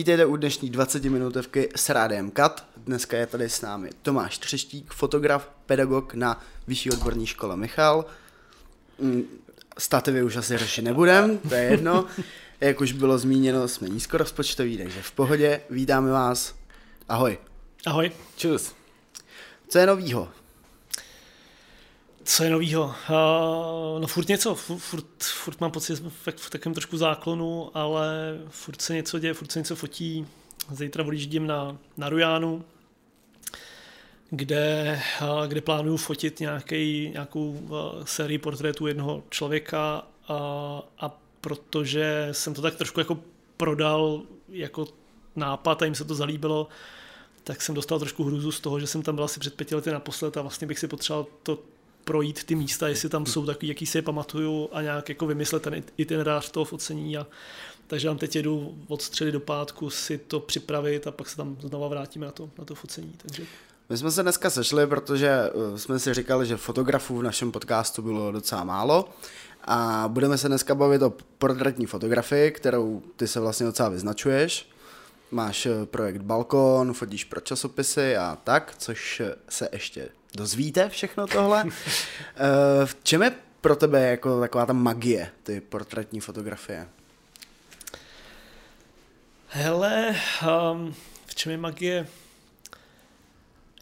Vítejte u dnešní 20 minutovky s Rádem Kat. Dneska je tady s námi Tomáš Třeštík, fotograf, pedagog na Vyšší odborní škole Michal. Mm, Stativy už asi řešit nebudem, to je jedno. Jak už bylo zmíněno, jsme nízkorozpočtoví, takže v pohodě. Vítáme vás. Ahoj. Ahoj. Čus. Co je novýho? Co je novýho? Uh, no furt něco, furt, furt, mám pocit, v, v takovém trošku záklonu, ale furt se něco děje, furt se něco fotí. Zítra odjíždím na, na Rujánu, kde, uh, kde plánuju fotit nějaký, nějakou uh, sérii portrétů jednoho člověka uh, a protože jsem to tak trošku jako prodal jako nápad a jim se to zalíbilo, tak jsem dostal trošku hruzu z toho, že jsem tam byl asi před pěti lety naposled a vlastně bych si potřeboval to projít ty místa, jestli tam jsou takový, jaký si je pamatuju a nějak jako vymyslet ten itinerář toho focení a takže tam teď jedu od středy do pátku si to připravit a pak se tam znova vrátíme na to, na to focení. Takže... My jsme se dneska sešli, protože eh, jsme si říkali, že fotografů v našem podcastu bylo docela málo a budeme se dneska bavit o portrétní fotografii, kterou ty se vlastně docela vyznačuješ. Máš eh, projekt Balkon, fotíš pro časopisy a tak, což se ještě dozvíte všechno tohle. Eh, v čem je pro tebe jako taková ta magie, ty portrétní fotografie? Hele, um, v čem je magie?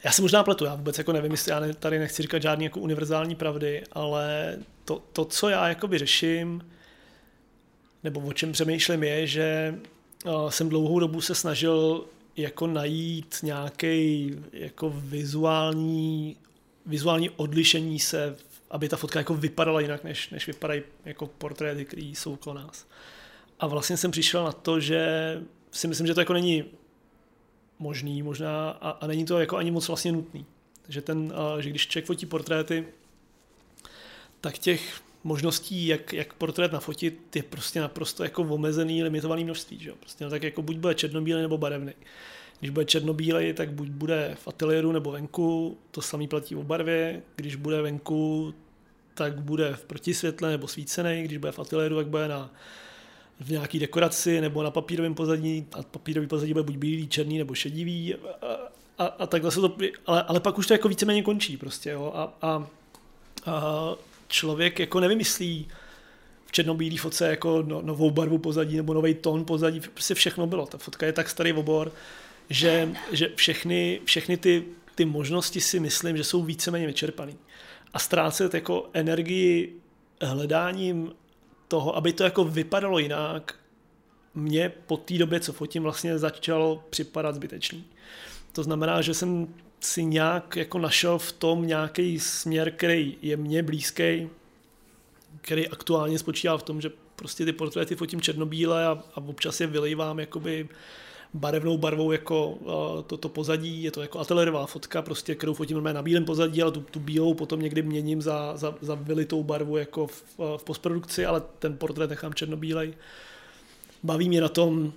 Já se možná pletu, já vůbec jako nevím, jestli já ne, tady nechci říkat žádný jako univerzální pravdy, ale to, to co já jakoby řeším, nebo o čem přemýšlím je, že uh, jsem dlouhou dobu se snažil jako najít nějaký jako vizuální, vizuální odlišení se, aby ta fotka jako vypadala jinak, než, než vypadají jako portréty, které jsou okolo nás. A vlastně jsem přišel na to, že si myslím, že to jako není možný možná a, a není to jako ani moc vlastně nutný. Že, ten, že když člověk fotí portréty, tak těch možností, jak, jak portrét nafotit, je prostě naprosto jako omezený, limitovaný množství. Že? Prostě no, tak jako buď bude černobílý nebo barevný. Když bude černobílej, tak buď bude v ateliéru nebo venku, to samý platí o barvě. Když bude venku, tak bude v protisvětle nebo svícený. Když bude v ateliéru, tak bude na, v nějaký dekoraci nebo na papírovém pozadí a papírový pozadí bude buď bílý, černý nebo šedivý a, a, a takhle se to, ale, ale pak už to jako víceméně končí prostě, jo, a, a, a člověk jako nevymyslí v černobílý fotce jako no, novou barvu pozadí nebo nový tón pozadí, prostě všechno bylo, ta fotka je tak starý obor, že, že všechny, všechny ty, ty možnosti si myslím, že jsou víceméně vyčerpaný. A ztrácet jako energii hledáním toho, aby to jako vypadalo jinak, mě po té době, co fotím, vlastně začalo připadat zbytečný. To znamená, že jsem si nějak jako našel v tom nějaký směr, který je mně blízký, který aktuálně spočívá v tom, že prostě ty portréty fotím černobíle a, a občas je vylejvám jakoby barevnou barvou jako toto to pozadí, je to jako ateliérová fotka, prostě, kterou fotím na bílém pozadí, ale tu, tu bílou potom někdy měním za, za, za vylitou barvu jako v, v postprodukci, ale ten portrét nechám černobílej. Baví mě na tom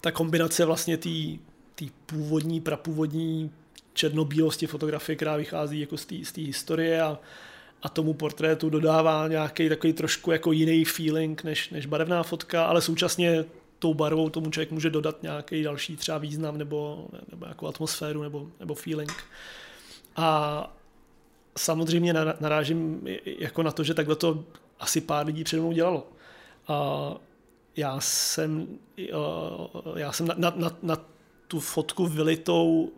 ta kombinace vlastně té původní, prapůvodní černobílosti fotografie, která vychází jako z té historie a, a tomu portrétu dodává nějaký takový trošku jako jiný feeling než, než barevná fotka, ale současně tou barvou tomu člověk může dodat nějaký další třeba význam nebo, nebo jako atmosféru nebo, nebo feeling. A samozřejmě narážím jako na to, že takhle to asi pár lidí před mnou dělalo. A já jsem, já jsem na, na, na, na tu fotku vylitou,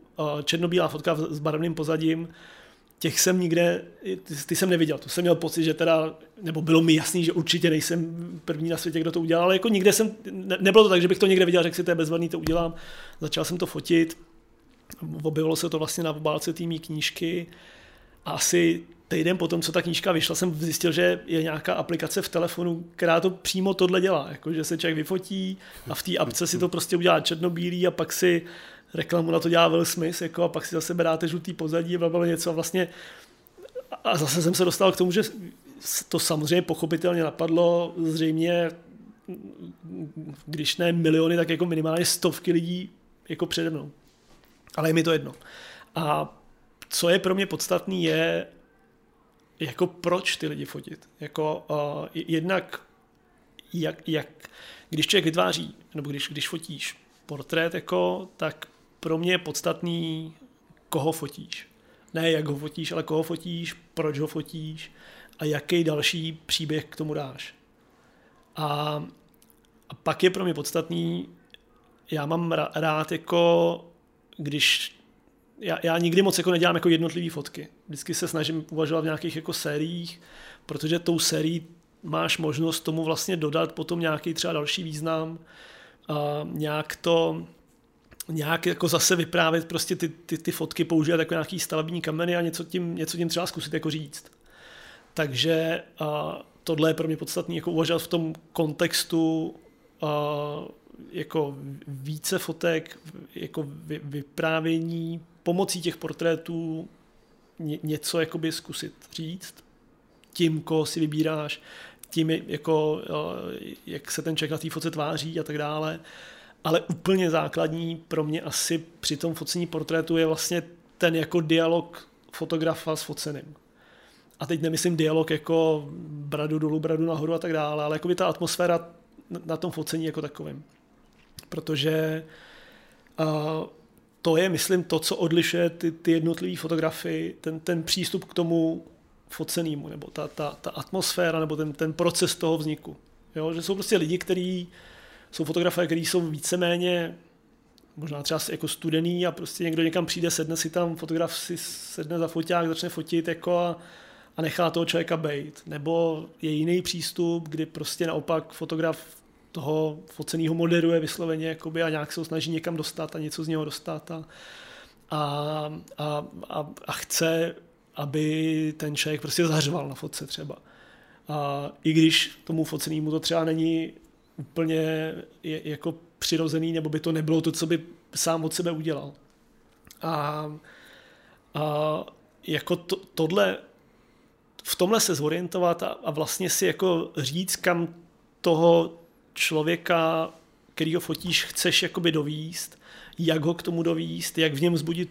černobílá fotka s barevným pozadím, těch jsem nikde, ty, ty jsem neviděl. To jsem měl pocit, že teda, nebo bylo mi jasný, že určitě nejsem první na světě, kdo to udělal, ale jako nikde jsem, ne, nebylo to tak, že bych to někde viděl, řekl si, to je bezvadný, to udělám. Začal jsem to fotit, objevilo se to vlastně na obálce té knížky a asi týden potom, co ta knížka vyšla, jsem zjistil, že je nějaká aplikace v telefonu, která to přímo tohle dělá, jako že se člověk vyfotí a v té apce si to prostě udělá černobílý a pak si reklamu na to dělá Will Smith, jako, a pak si zase beráte žlutý pozadí, a něco a vlastně a zase jsem se dostal k tomu, že to samozřejmě pochopitelně napadlo zřejmě, když ne miliony, tak jako minimálně stovky lidí jako přede mnou. Ale je mi to jedno. A co je pro mě podstatný je, jako proč ty lidi fotit. Jako uh, jednak, jak, jak, když člověk vytváří, nebo když, když fotíš portrét, jako, tak pro mě je podstatný, koho fotíš. Ne jak ho fotíš, ale koho fotíš, proč ho fotíš a jaký další příběh k tomu dáš. A, a pak je pro mě podstatný, já mám rád jako, když já, já nikdy moc jako nedělám jako jednotlivé fotky. Vždycky se snažím uvažovat v nějakých jako sériích, protože tou sérií máš možnost tomu vlastně dodat potom nějaký třeba další význam a nějak to nějak jako zase vyprávět prostě ty, ty, ty fotky, používat jako nějaký stavební kameny a něco tím, něco tím třeba zkusit jako říct. Takže a tohle je pro mě podstatné jako uvažovat v tom kontextu a, jako více fotek, jako vy, vyprávění pomocí těch portrétů ně, něco jakoby zkusit říct tím, koho si vybíráš, tím, jako, jak se ten člověk na té fotce tváří a tak dále. Ale úplně základní pro mě asi při tom focení portrétu je vlastně ten jako dialog fotografa s foceným. A teď nemyslím dialog jako bradu dolů, bradu nahoru a tak dále, ale jako by ta atmosféra na tom focení jako takovým. Protože uh, to je, myslím, to, co odlišuje ty, ty jednotlivé fotografii, ten, ten přístup k tomu focenému, nebo ta, ta, ta atmosféra, nebo ten, ten proces toho vzniku. Jo? Že jsou prostě lidi, kteří jsou fotografové, kteří jsou víceméně možná třeba jako studený a prostě někdo někam přijde, sedne si tam, fotograf si sedne za foťák, začne fotit jako a, a nechá toho člověka bejt. Nebo je jiný přístup, kdy prostě naopak fotograf toho foceného moderuje vysloveně jakoby, a nějak se ho snaží někam dostat a něco z něho dostat a, a, a, a, a chce aby ten člověk prostě zařval na fotce třeba. A i když tomu focenému to třeba není úplně je, jako přirozený, nebo by to nebylo to, co by sám od sebe udělal. A, a jako to, tohle, v tomhle se zorientovat a, a vlastně si jako říct, kam toho člověka, který ho fotíš, chceš jakoby dovíst, jak ho k tomu dovíst, jak v něm zbudit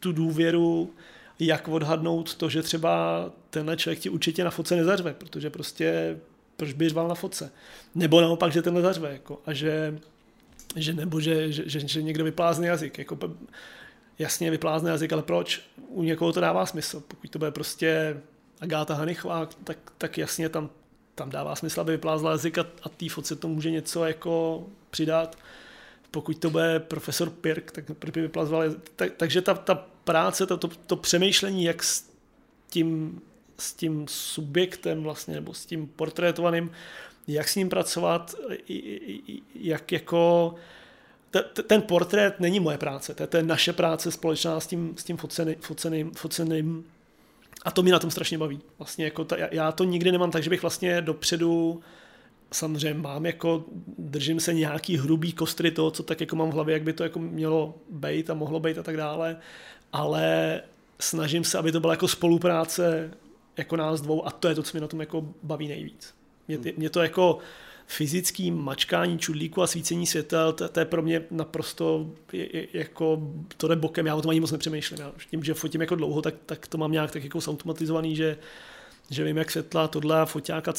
tu důvěru, jak odhadnout to, že třeba tenhle člověk ti určitě na foce nezařve, protože prostě proč by řval na foce. Nebo naopak, že tenhle zařve. Jako, a že, že nebo že, že, že, že někdo vyplázne jazyk. Jako, jasně vyplázne jazyk, ale proč? U někoho to dává smysl. Pokud to bude prostě Agáta Hanichová, tak, tak jasně tam, tam dává smysl, aby vyplázla jazyk a, a té foce to může něco jako přidat. Pokud to bude profesor Pirk, tak by vyplázval tak, takže ta, ta práce, to, to, to přemýšlení, jak s tím, s tím subjektem vlastně, nebo s tím portrétovaným, jak s ním pracovat, jak jako ten portrét není moje práce, to je naše práce společná s tím, s tím foceným, foceným, foceným a to mě na tom strašně baví. Vlastně jako ta, já to nikdy nemám tak, že bych vlastně dopředu samozřejmě mám jako, držím se nějaký hrubý kostry toho, co tak jako mám v hlavě, jak by to jako mělo být a mohlo být a tak dále, ale snažím se, aby to byla jako spolupráce jako nás dvou a to je to, co mě na tom jako baví nejvíc. Mě, mě to jako fyzický mačkání čudlíku a svícení světel, to, to je pro mě naprosto je, je, jako, to jde bokem, já o tom ani moc nepřemýšlím. Já, tím, že fotím jako dlouho, tak, tak to mám nějak tak jako automatizovaný, že že vím, jak světla, tohle a foťáka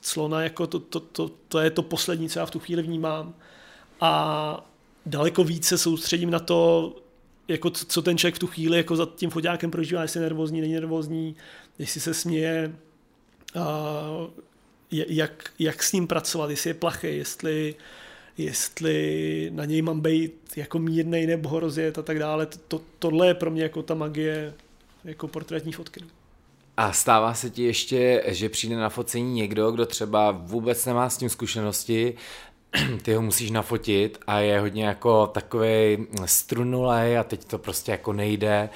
clona, jako to, to, to, to, je to poslední, co já v tu chvíli vnímám. A daleko více soustředím na to, jako co ten člověk v tu chvíli jako za tím foťákem prožívá, jestli je nervózní, není nervózní, jestli se směje, a jak, jak s ním pracovat, jestli je plachý, jestli, jestli na něj mám být jako mírnej nebo ho rozjet a tak dále. To, tohle je pro mě jako ta magie jako portrétní fotky. A stává se ti ještě, že přijde na focení někdo, kdo třeba vůbec nemá s tím zkušenosti, ty ho musíš nafotit a je hodně jako takový strunulej a teď to prostě jako nejde.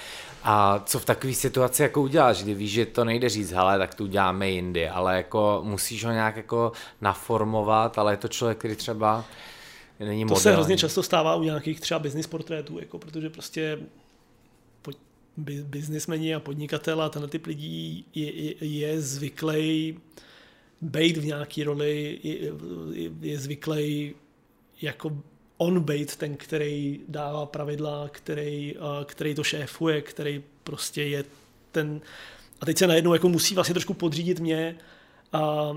A co v takové situaci jako uděláš, kdy víš, že to nejde říct, hele, tak to uděláme jindy, ale jako musíš ho nějak jako naformovat, ale je to člověk, který třeba není To se hrozně často stává u nějakých třeba business portrétů, jako protože prostě biznismeni a podnikatel a tenhle typ lidí je, je, je zvyklý být v nějaký roli, je, je zvyklý jako on být ten, který dává pravidla, který, který to šéfuje, který prostě je ten... A teď se najednou jako musí vlastně trošku podřídit mě A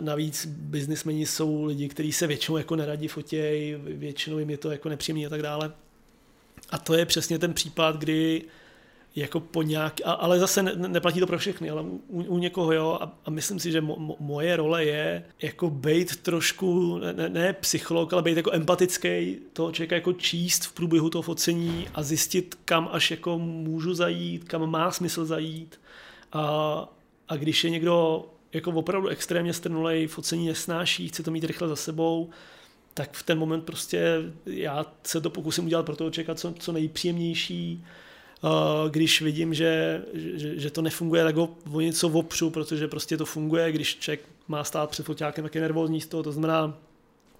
navíc biznismeni jsou lidi, kteří se většinou jako neradí fotějí, většinou jim je to jako nepříjemný a tak dále. A to je přesně ten případ, kdy jako po nějak, ale zase ne, neplatí to pro všechny, ale u, u někoho jo a, a myslím si, že mo, moje role je jako být trošku, ne, ne psycholog, ale být jako empatický, toho člověka jako číst v průběhu toho focení a zjistit, kam až jako můžu zajít, kam má smysl zajít. A, a když je někdo jako opravdu extrémně strnulej, focení nesnáší, chce to mít rychle za sebou, tak v ten moment prostě já se to pokusím udělat pro toho člověka co, co nejpříjemnější, když vidím, že, že, že to nefunguje, tak ho o něco opřu, protože prostě to funguje, když člověk má stát před foťákem, tak je nervózní z toho, to znamená,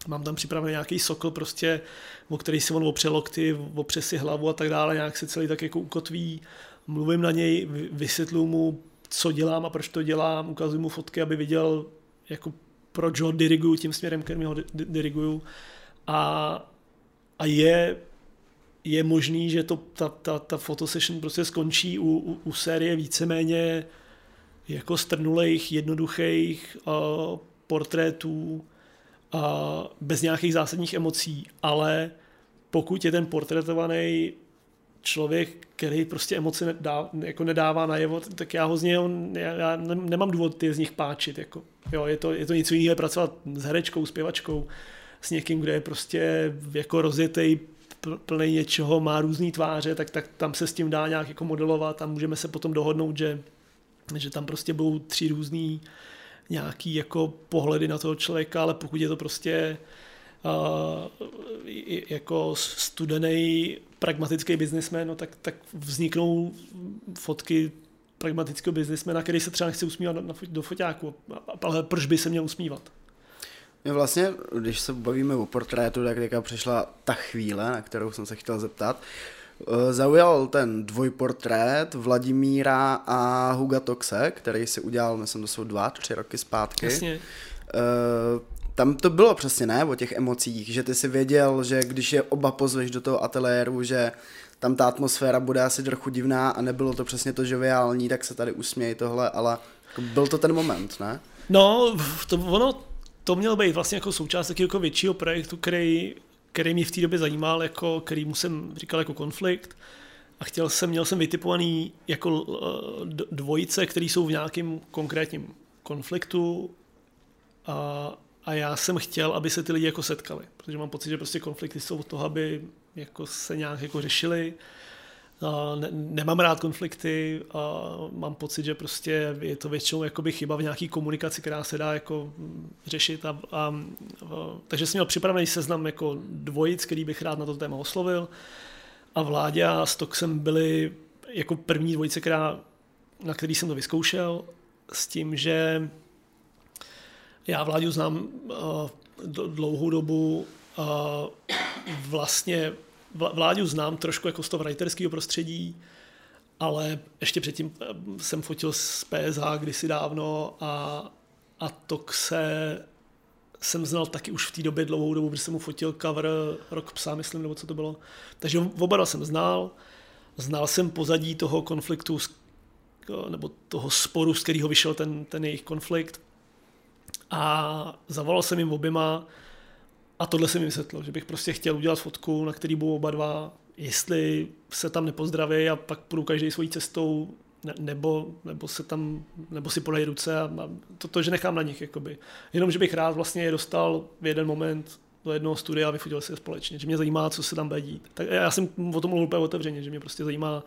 mám tam připravený nějaký sokl prostě, o který si on opře lokty, opře si hlavu a tak dále, nějak se celý tak jako ukotví, mluvím na něj, vysvětluji mu, co dělám a proč to dělám, ukazuji mu fotky, aby viděl, jako proč ho diriguju tím směrem, kterým ho diriguju. A, a je je možný, že to, ta, ta, ta fotosession prostě skončí u, u, u série víceméně jako strnulejch, jednoduchých uh, portrétů uh, bez nějakých zásadních emocí, ale pokud je ten portrétovaný člověk, který prostě emoce nedá, jako nedává najevo, tak já ho z něho, já, já nemám důvod ty z nich páčit. Jako. Jo, je, to, je to něco jiného pracovat s herečkou, zpěvačkou, s někým, kde je prostě jako rozjetý plný něčeho, má různé tváře, tak, tak tam se s tím dá nějak jako modelovat a můžeme se potom dohodnout, že, že tam prostě budou tři různý nějaký jako pohledy na toho člověka, ale pokud je to prostě uh, jako studený pragmatický biznismen, no tak, tak vzniknou fotky pragmatického biznismena, který se třeba nechce usmívat do foťáku. Ale proč by se měl usmívat? Vlastně, když se bavíme o portrétu, tak teďka přišla ta chvíle, na kterou jsem se chtěl zeptat. Eh, zaujal ten dvojportrét Vladimíra a Huga Toxe, který si udělal, myslím, to jsou dva, tři roky zpátky. Jasně. Uh, tam to bylo přesně, ne, o těch emocích, že ty si věděl, že když je oba pozveš do toho ateliéru, že tam ta atmosféra bude asi trochu divná a nebylo to přesně to žoviální, tak se tady usměj tohle, ale jako byl to ten moment, ne? No, to, ono to měl být vlastně jako součást takového jako většího projektu, který, který mě v té době zajímal, jako, který mu jsem říkal jako konflikt. A chtěl jsem, měl jsem vytipovaný jako eh, dvojice, které jsou v nějakém konkrétním konfliktu a, a já jsem chtěl, aby se ty lidi jako setkali, protože mám pocit, že prostě konflikty jsou od toho, aby jako se nějak jako řešili ne, nemám rád konflikty a mám pocit, že prostě je to většinou jakoby chyba v nějaký komunikaci, která se dá jako řešit. A, a, a, takže jsem měl připravený seznam jako dvojic, který bych rád na to téma oslovil. A Vládě a Stoksem byli jako první dvojice, která, na který jsem to vyzkoušel, s tím, že já Vláďu znám uh, dlouhou dobu uh, vlastně Vláďu znám trošku jako z toho writerského prostředí, ale ještě předtím eh, jsem fotil z PSH kdysi dávno a, a to se jsem znal taky už v té době dlouhou dobu, protože jsem mu fotil cover Rock Psa, myslím, nebo co to bylo. Takže oba jsem znal. Znal jsem pozadí toho konfliktu, nebo toho sporu, z kterého vyšel ten, ten jejich konflikt. A zavolal jsem jim oběma a tohle se mi vysvětlo, že bych prostě chtěl udělat fotku, na který budou oba dva, jestli se tam nepozdraví a pak půjdu každý svojí cestou, ne, nebo, nebo, se tam, nebo si podají ruce a, a to, to, že nechám na nich. Jakoby. Jenom, že bych rád vlastně je dostal v jeden moment do jednoho studia a vyfotil si je společně, že mě zajímá, co se tam bude dít. Tak já jsem o tom mluvil úplně otevřeně, že mě prostě zajímá,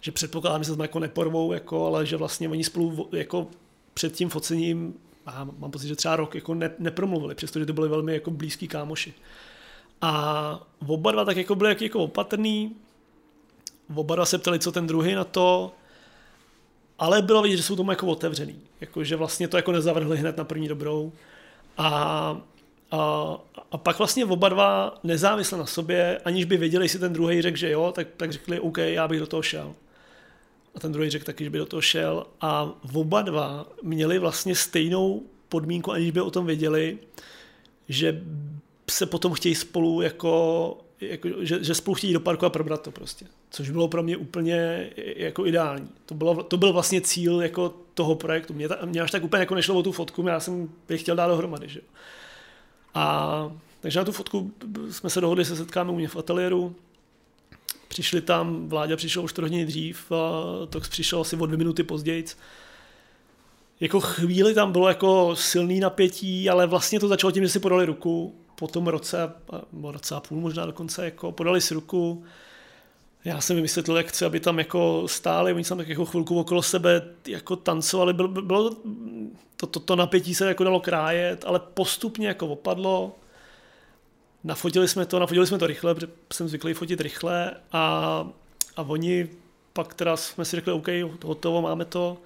že předpokládám, že se tam jako neporvou, jako, ale že vlastně oni spolu jako před tím focením a mám pocit, že třeba rok jako ne, nepromluvili, přestože to byli velmi jako blízký kámoši. A oba dva tak jako byli jako opatrný, oba dva se ptali, co ten druhý na to, ale bylo vidět, že jsou tomu jako otevřený, jako, že vlastně to jako nezavrhli hned na první dobrou. A, a, a pak vlastně oba dva nezávisle na sobě, aniž by věděli, jestli ten druhý řekl, že jo, tak, tak řekli, OK, já bych do toho šel a ten druhý řekl taky, že by do toho šel a oba dva měli vlastně stejnou podmínku, aniž by o tom věděli, že se potom chtějí spolu jako, jako, že, že spolu chtějí do parku a probrat to prostě. Což bylo pro mě úplně jako ideální. To, bylo, to byl vlastně cíl jako toho projektu. Mě, ta, mě až tak úplně jako nešlo o tu fotku, já jsem je chtěl dát dohromady. Že? A takže na tu fotku jsme se dohodli, se setkáme u mě v ateliéru. Přišli tam, Vláďa přišel už hodiny dřív, a Tox přišel asi o dvě minuty později. Jako chvíli tam bylo jako silný napětí, ale vlastně to začalo tím, že si podali ruku po tom roce, roce a půl možná dokonce, jako podali si ruku, já jsem jim vysvětlil, jak chci, aby tam jako stáli, oni tam tak jako chvilku okolo sebe jako tancovali, bylo, bylo to, to, to napětí se jako dalo krájet, ale postupně jako opadlo, nafotili jsme to, nafotili jsme to rychle, protože jsem zvyklý fotit rychle a, a oni pak teda jsme si řekli, OK, hotovo, máme to,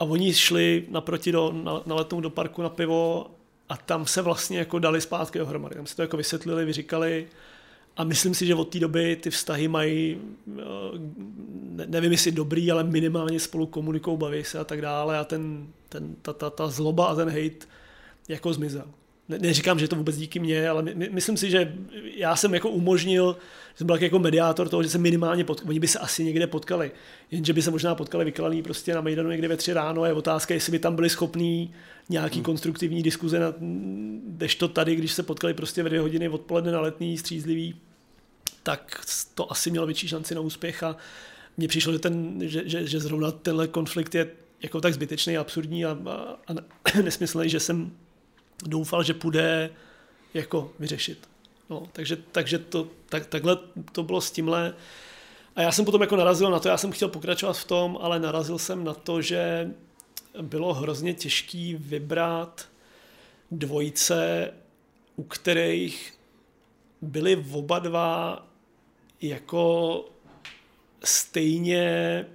a oni šli naproti do, na, na letnou do parku na pivo a tam se vlastně jako dali zpátky dohromady. Tam si to jako vysvětlili, vyříkali. A myslím si, že od té doby ty vztahy mají, eh, nevím jestli dobrý, ale minimálně spolu komunikují, baví se a tak dále. A ten, ten, ta, ta, ta zloba a ten hate jako zmizel ne, neříkám, že to vůbec díky mně, ale my, my, myslím si, že já jsem jako umožnil, že jsem byl jako mediátor toho, že se minimálně potkali, oni by se asi někde potkali, jenže by se možná potkali vyklaný prostě na Mejdanu někde ve tři ráno je otázka, jestli by tam byli schopní nějaký hmm. konstruktivní diskuze, na, to tady, když se potkali prostě ve dvě hodiny odpoledne na letní, střízlivý, tak to asi mělo větší šanci na úspěch a mně přišlo, že, ten, že, že, že zrovna tenhle konflikt je jako tak zbytečný, absurdní a, a, a nesmyslný, že jsem doufal, že půjde jako vyřešit. No, takže, takže to, tak, takhle to bylo s tímhle. A já jsem potom jako narazil na to, já jsem chtěl pokračovat v tom, ale narazil jsem na to, že bylo hrozně těžký vybrat dvojice, u kterých byly oba dva jako stejně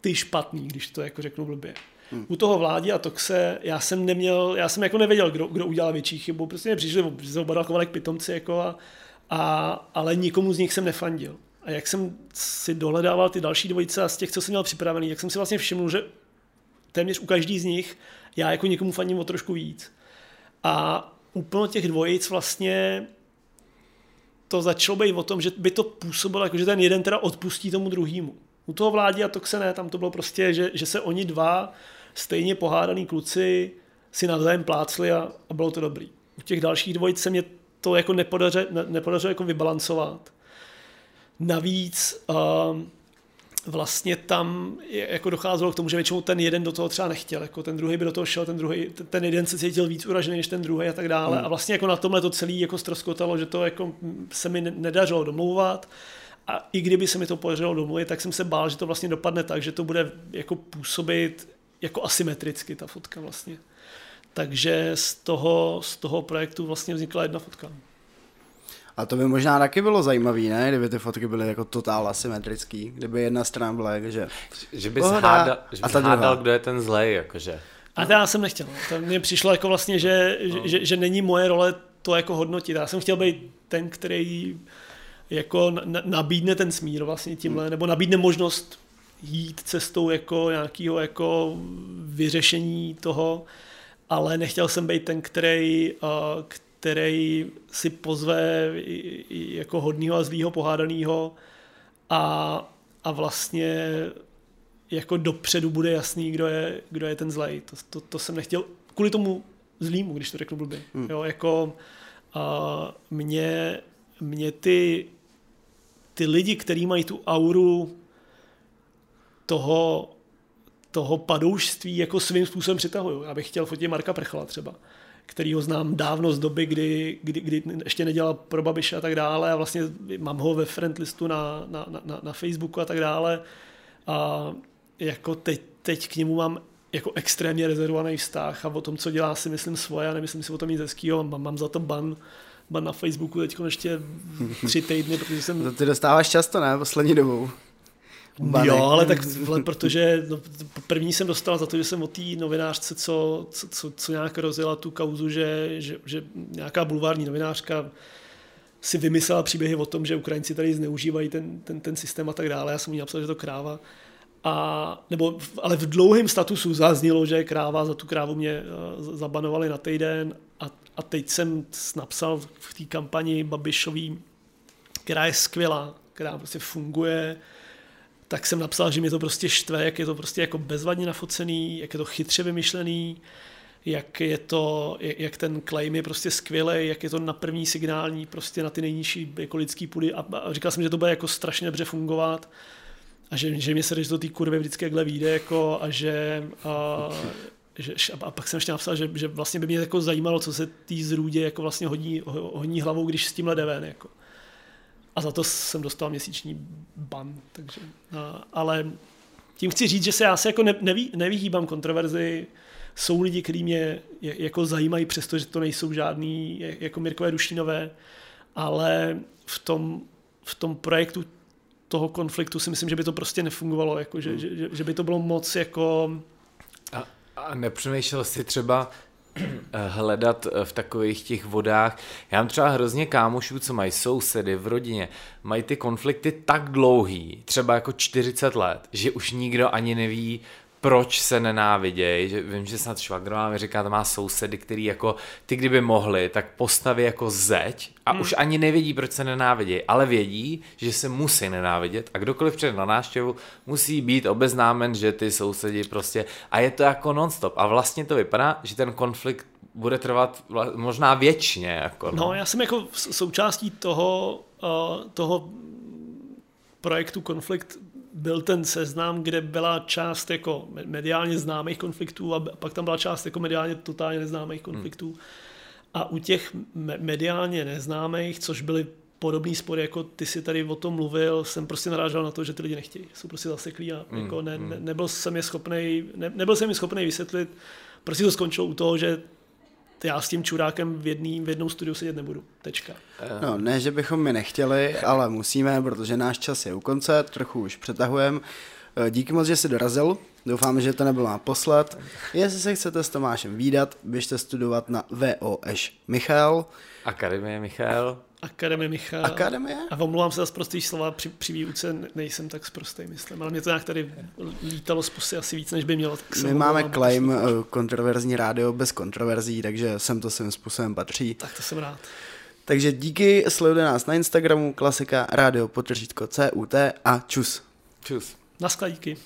ty špatný, když to jako řeknu blbě. Hmm. U toho vládě a Toxe já jsem neměl, já jsem jako nevěděl, kdo, kdo udělal větší chybu. Prostě mě přišli, se oba chovali k pitomci, jako a, a, ale nikomu z nich jsem nefandil. A jak jsem si dohledával ty další dvojice a z těch, co jsem měl připravený, jak jsem si vlastně všiml, že téměř u každý z nich já jako někomu fandím o trošku víc. A úplně těch dvojic vlastně to začalo být o tom, že by to působilo jako, že ten jeden teda odpustí tomu druhému. U toho vládí a to se ne, tam to bylo prostě, že, že se oni dva stejně pohádaný kluci si navzájem plácli a, a bylo to dobrý. U těch dalších dvojic se mě to jako nepodařilo, ne, nepodařilo jako vybalancovat. Navíc uh, vlastně tam je, jako docházelo k tomu, že většinou ten jeden do toho třeba nechtěl, jako ten druhý by do toho šel, ten druhý, ten jeden se cítil víc uražený než ten druhý a tak dále. Hmm. A vlastně jako na tomhle to celé jako stroskotalo, že to jako se mi nedařilo domlouvat. A i kdyby se mi to podařilo domluvit, tak jsem se bál, že to vlastně dopadne tak, že to bude jako působit jako asymetricky ta fotka vlastně. Takže z toho, z toho projektu vlastně vznikla jedna fotka. A to by možná taky bylo zajímavé, ne? Kdyby ty fotky byly jako totál asymetrický, kdyby jedna strana byla jakože... Že bys hádal, že bys hádal kdo je ten zlej, jakože. A to já jsem nechtěl. To mně přišlo jako vlastně, že, no. že, že, není moje role to jako hodnotit. Já jsem chtěl být ten, který jako nabídne ten smír vlastně tímhle, hmm. nebo nabídne možnost jít cestou jako nějakého jako vyřešení toho, ale nechtěl jsem být ten, který, který si pozve jako hodného a zlýho pohádaného a, a vlastně jako dopředu bude jasný, kdo je, kdo je ten zlej. To, to, to jsem nechtěl kvůli tomu zlýmu, když to řeknu blbě. Hmm. Jo, jako a mě, mě ty ty lidi, kteří mají tu auru toho, toho padoušství jako svým způsobem přitahují. Já bych chtěl fotit Marka Prchla třeba, který ho znám dávno z doby, kdy, kdy, kdy ještě nedělal pro Babiše a tak dále a vlastně mám ho ve friendlistu na, na, na, na Facebooku a tak dále a jako teď, teď k němu mám jako extrémně rezervovaný vztah a o tom, co dělá, si myslím svoje a nemyslím si o tom nic hezkýho, mám, mám za to ban ban na Facebooku teď ještě tři týdny, protože jsem... To ty dostáváš často, ne? Poslední dobou. Bany. Jo, ale tak protože no, první jsem dostal za to, že jsem o té novinářce, co, co, co, co nějak rozjela tu kauzu, že, že, že nějaká bulvární novinářka si vymyslela příběhy o tom, že Ukrajinci tady zneužívají ten, ten, ten systém a tak dále. Já jsem jí napsal, že to kráva. A, nebo, ale v dlouhém statusu zaznělo, že kráva, za tu krávu mě uh, zabanovali na týden a, a teď jsem napsal v té kampani Babišový, která je skvělá, která prostě funguje, tak jsem napsal, že mě to prostě štve, jak je to prostě jako bezvadně nafocený, jak je to chytře vymyšlený, jak je to, jak ten claim je prostě skvělý, jak je to na první signální, prostě na ty nejnižší jako lidský půdy a, a říkal jsem, že to bude jako strašně dobře fungovat a že, že mě se do té kurvy vždycky jakhle vyjde jako a že a, že, a pak jsem ještě napsal, že, že vlastně by mě jako zajímalo, co se tý zrůdě jako vlastně hodí, hodí hlavou, když s tímhle jde ven. Jako. A za to jsem dostal měsíční ban. Takže, a, ale tím chci říct, že se já se jako ne, neví, nevyhýbám kontroverzi. Jsou lidi, kteří mě jako zajímají, přestože to nejsou žádný jako Mirkové Dušinové, ale v tom, v tom projektu toho konfliktu si myslím, že by to prostě nefungovalo, jako, že, že, že by to bylo moc jako... A, a nepřemýšlel si třeba hledat v takových těch vodách. Já mám třeba hrozně kámošů, co mají sousedy v rodině, mají ty konflikty tak dlouhý, třeba jako 40 let, že už nikdo ani neví, proč se nenávidějí, že vím, že snad švagrová mi říká, to má sousedy, který jako ty kdyby mohli, tak postaví jako zeď a hmm. už ani nevědí, proč se nenávidějí, ale vědí, že se musí nenávidět a kdokoliv přijde na návštěvu, musí být obeznámen, že ty sousedi prostě a je to jako nonstop a vlastně to vypadá, že ten konflikt bude trvat možná věčně. Jako no. no, já jsem jako součástí toho, uh, toho projektu Konflikt byl ten seznam, kde byla část jako mediálně známých konfliktů a pak tam byla část jako mediálně totálně neznámých hmm. konfliktů. Hmm. A u těch mediálně neznámých, což byly podobný spory, jako ty si tady o tom mluvil, jsem prostě narážel na to, že ty lidi nechtějí. Jsou prostě zaseklí a hmm. jako ne, ne, nebyl jsem je schopný, ne, nebyl jsem je schopný vysvětlit, prostě to skončilo u toho, že já s tím čurákem v, jedný, v jednom studiu sedět nebudu. Tečka. No, ne, že bychom mi nechtěli, ale musíme, protože náš čas je u konce, trochu už přetahujeme. Eh, díky moc, že jsi dorazil. Doufám, že to nebylo naposled. Jestli se chcete s Tomášem výdat, běžte studovat na VOŠ Michal. Akademie Michal. Akademie Michal. Akademie? A omlouvám se za prostý slova, při, při výuce nejsem tak sprostý, myslím, ale mě to nějak tady lítalo z pusy asi víc, než by mělo. Tak My máme claim uh, kontroverzní rádio bez kontroverzí, takže sem to svým způsobem patří. Tak to jsem rád. Takže díky, sledujte nás na Instagramu, klasika, rádio, potržítko CUT a čus. Čus. Na skladíky.